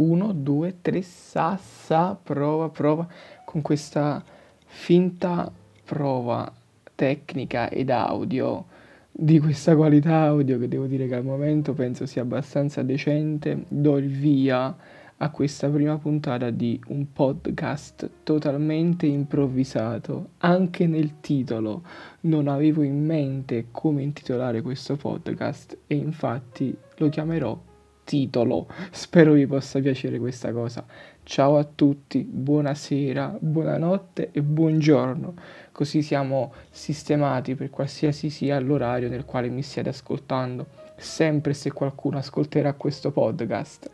1, 2, 3, sa, sa, prova, prova, con questa finta prova tecnica ed audio di questa qualità audio che devo dire che al momento penso sia abbastanza decente, do il via a questa prima puntata di un podcast totalmente improvvisato. Anche nel titolo non avevo in mente come intitolare questo podcast e infatti lo chiamerò titolo. Spero vi possa piacere questa cosa. Ciao a tutti, buonasera, buonanotte e buongiorno. Così siamo sistemati per qualsiasi sia l'orario nel quale mi stiate ascoltando. Sempre se qualcuno ascolterà questo podcast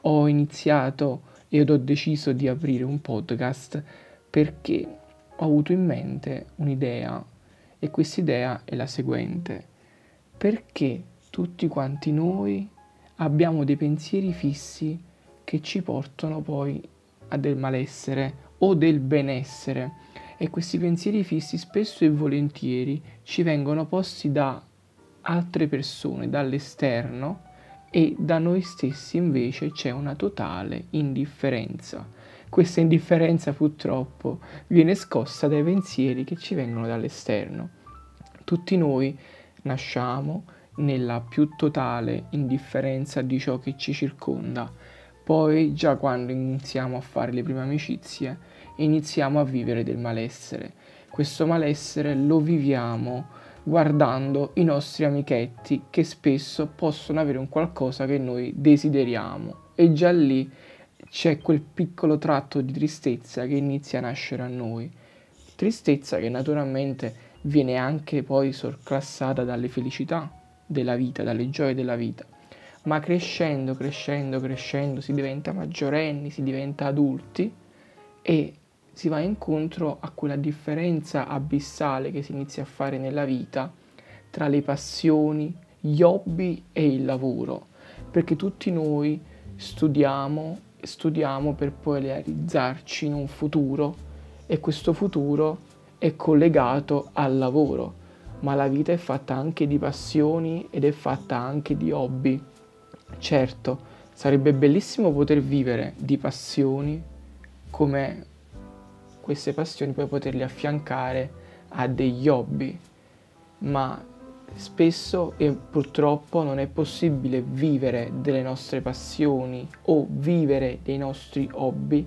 ho iniziato ed ho deciso di aprire un podcast perché ho avuto in mente un'idea e quest'idea è la seguente. Perché tutti quanti noi abbiamo dei pensieri fissi che ci portano poi a del malessere o del benessere e questi pensieri fissi spesso e volentieri ci vengono posti da altre persone, dall'esterno e da noi stessi invece c'è una totale indifferenza. Questa indifferenza purtroppo viene scossa dai pensieri che ci vengono dall'esterno. Tutti noi nasciamo nella più totale indifferenza di ciò che ci circonda. Poi, già quando iniziamo a fare le prime amicizie, iniziamo a vivere del malessere. Questo malessere lo viviamo guardando i nostri amichetti che spesso possono avere un qualcosa che noi desideriamo e già lì c'è quel piccolo tratto di tristezza che inizia a nascere a noi. Tristezza che naturalmente viene anche poi sorclassata dalle felicità della vita, dalle gioie della vita. Ma crescendo, crescendo, crescendo si diventa maggiorenni, si diventa adulti e si va incontro a quella differenza abissale che si inizia a fare nella vita tra le passioni, gli hobby e il lavoro, perché tutti noi studiamo, studiamo per poi realizzarci in un futuro e questo futuro è collegato al lavoro, ma la vita è fatta anche di passioni ed è fatta anche di hobby. Certo, sarebbe bellissimo poter vivere di passioni come queste passioni poi poterle affiancare a degli hobby, ma spesso e purtroppo non è possibile vivere delle nostre passioni o vivere dei nostri hobby,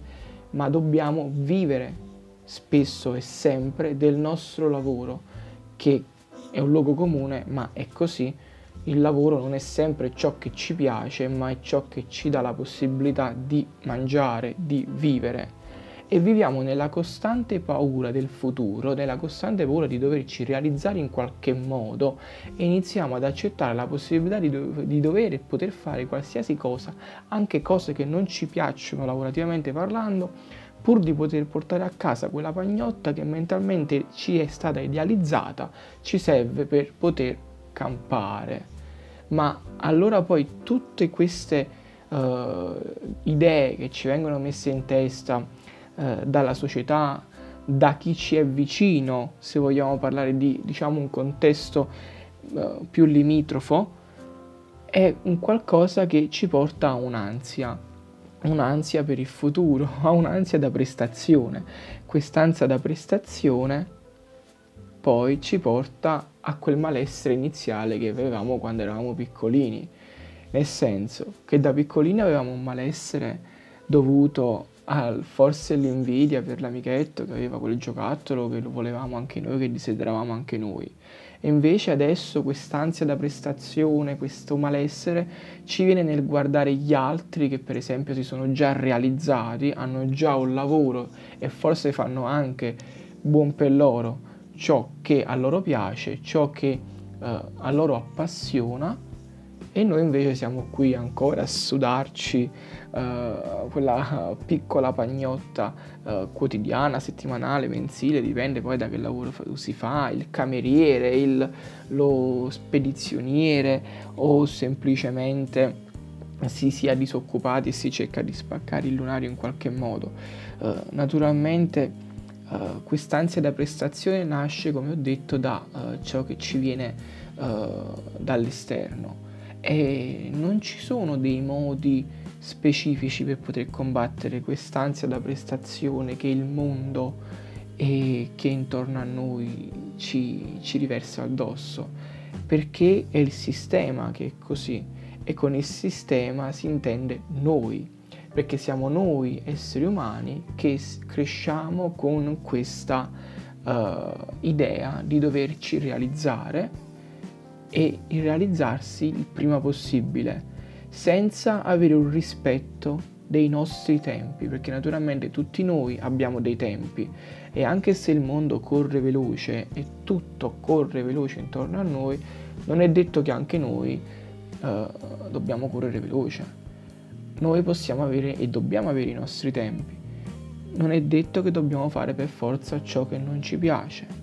ma dobbiamo vivere spesso e sempre del nostro lavoro, che è un luogo comune, ma è così. Il lavoro non è sempre ciò che ci piace, ma è ciò che ci dà la possibilità di mangiare, di vivere e viviamo nella costante paura del futuro, nella costante paura di doverci realizzare in qualche modo e iniziamo ad accettare la possibilità di, do- di dover e poter fare qualsiasi cosa, anche cose che non ci piacciono lavorativamente parlando, pur di poter portare a casa quella pagnotta che mentalmente ci è stata idealizzata, ci serve per poter campare. Ma allora poi tutte queste uh, idee che ci vengono messe in testa, eh, dalla società, da chi ci è vicino, se vogliamo parlare di diciamo, un contesto eh, più limitrofo, è un qualcosa che ci porta a un'ansia, un'ansia per il futuro, a un'ansia da prestazione. Quest'ansia da prestazione poi ci porta a quel malessere iniziale che avevamo quando eravamo piccolini, nel senso che da piccolini avevamo un malessere dovuto ah, forse l'invidia per l'amichetto che aveva quel giocattolo che lo volevamo anche noi, che desideravamo anche noi. E invece adesso quest'ansia da prestazione, questo malessere ci viene nel guardare gli altri che per esempio si sono già realizzati, hanno già un lavoro e forse fanno anche buon per loro ciò che a loro piace, ciò che eh, a loro appassiona e noi invece siamo qui ancora a sudarci uh, quella piccola pagnotta uh, quotidiana, settimanale, mensile, dipende poi da che lavoro si fa, il cameriere, il, lo spedizioniere o semplicemente si sia disoccupati e si cerca di spaccare il lunario in qualche modo. Uh, naturalmente uh, quest'ansia da prestazione nasce, come ho detto, da uh, ciò che ci viene dall'esterno e non ci sono dei modi specifici per poter combattere quest'ansia da prestazione che il mondo e che intorno a noi ci, ci riversa addosso, perché è il sistema che è così e con il sistema si intende noi, perché siamo noi esseri umani che cresciamo con questa uh, idea di doverci realizzare e il realizzarsi il prima possibile, senza avere un rispetto dei nostri tempi, perché naturalmente tutti noi abbiamo dei tempi e anche se il mondo corre veloce e tutto corre veloce intorno a noi, non è detto che anche noi uh, dobbiamo correre veloce. Noi possiamo avere e dobbiamo avere i nostri tempi. Non è detto che dobbiamo fare per forza ciò che non ci piace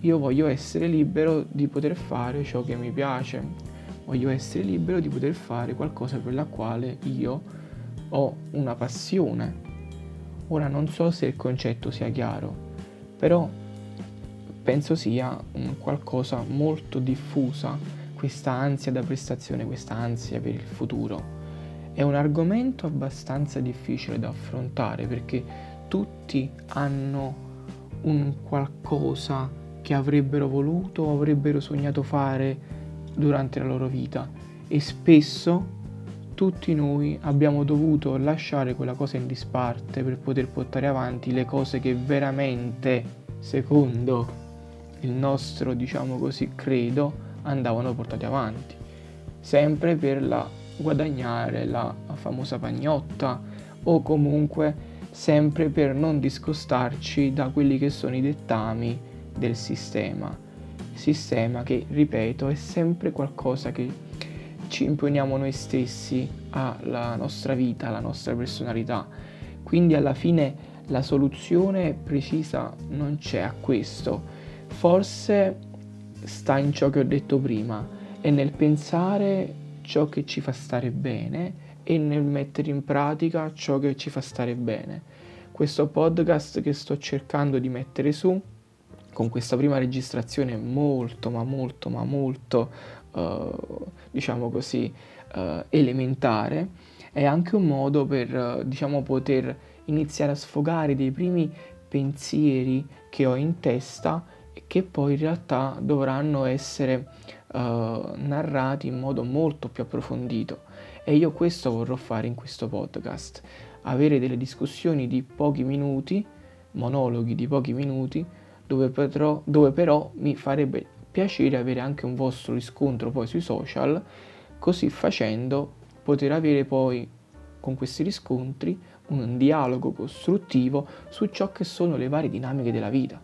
io voglio essere libero di poter fare ciò che mi piace, voglio essere libero di poter fare qualcosa per la quale io ho una passione. Ora non so se il concetto sia chiaro, però penso sia un qualcosa molto diffusa, questa ansia da prestazione, questa ansia per il futuro. È un argomento abbastanza difficile da affrontare perché tutti hanno un qualcosa che avrebbero voluto o avrebbero sognato fare durante la loro vita e spesso tutti noi abbiamo dovuto lasciare quella cosa in disparte per poter portare avanti le cose che veramente, secondo il nostro, diciamo così, credo, andavano portate avanti. Sempre per la guadagnare la famosa pagnotta o comunque sempre per non discostarci da quelli che sono i dettami del sistema. Sistema che, ripeto, è sempre qualcosa che ci imponiamo noi stessi alla nostra vita, alla nostra personalità. Quindi alla fine la soluzione precisa non c'è a questo. Forse sta in ciò che ho detto prima e nel pensare ciò che ci fa stare bene e nel mettere in pratica ciò che ci fa stare bene. Questo podcast che sto cercando di mettere su con questa prima registrazione molto, ma molto, ma molto, uh, diciamo così, uh, elementare, è anche un modo per, uh, diciamo, poter iniziare a sfogare dei primi pensieri che ho in testa e che poi in realtà dovranno essere narrati in modo molto più approfondito. E io questo vorrò fare in questo podcast, avere delle discussioni di pochi minuti, monologhi di pochi minuti, dove, potrò, dove però mi farebbe piacere avere anche un vostro riscontro poi sui social, così facendo poter avere poi con questi riscontri un dialogo costruttivo su ciò che sono le varie dinamiche della vita.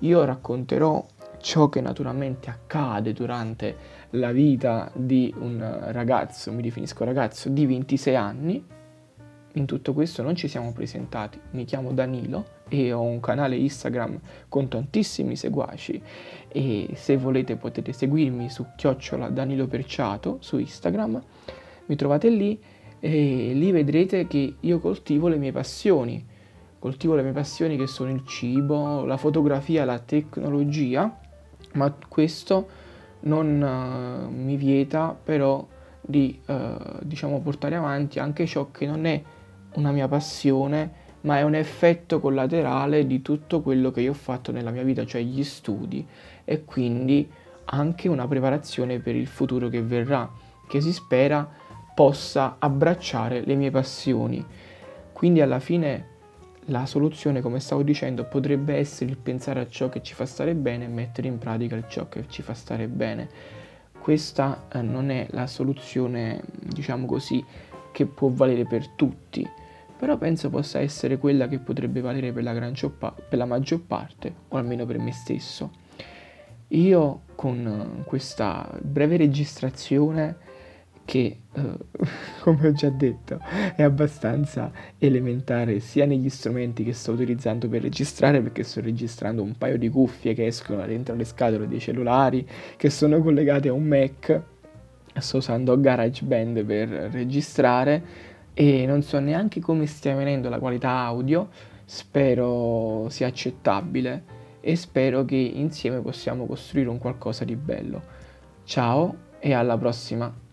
Io racconterò ciò che naturalmente accade durante la vita di un ragazzo, mi definisco ragazzo, di 26 anni. In tutto questo non ci siamo presentati, mi chiamo Danilo e ho un canale Instagram con tantissimi seguaci. E se volete potete seguirmi su chiocciola Danilo Perciato su Instagram, mi trovate lì e lì vedrete che io coltivo le mie passioni, coltivo le mie passioni che sono il cibo, la fotografia, la tecnologia, ma questo non uh, mi vieta però di uh, diciamo portare avanti anche ciò che non è una mia passione ma è un effetto collaterale di tutto quello che io ho fatto nella mia vita, cioè gli studi e quindi anche una preparazione per il futuro che verrà, che si spera possa abbracciare le mie passioni. Quindi alla fine la soluzione, come stavo dicendo, potrebbe essere il pensare a ciò che ci fa stare bene e mettere in pratica ciò che ci fa stare bene. Questa eh, non è la soluzione, diciamo così, che può valere per tutti però penso possa essere quella che potrebbe valere per la, per la maggior parte, o almeno per me stesso. Io con questa breve registrazione che, eh, come ho già detto, è abbastanza elementare sia negli strumenti che sto utilizzando per registrare, perché sto registrando un paio di cuffie che escono dentro le scatole dei cellulari, che sono collegate a un Mac, sto usando GarageBand per registrare e non so neanche come stia venendo la qualità audio, spero sia accettabile e spero che insieme possiamo costruire un qualcosa di bello. Ciao e alla prossima!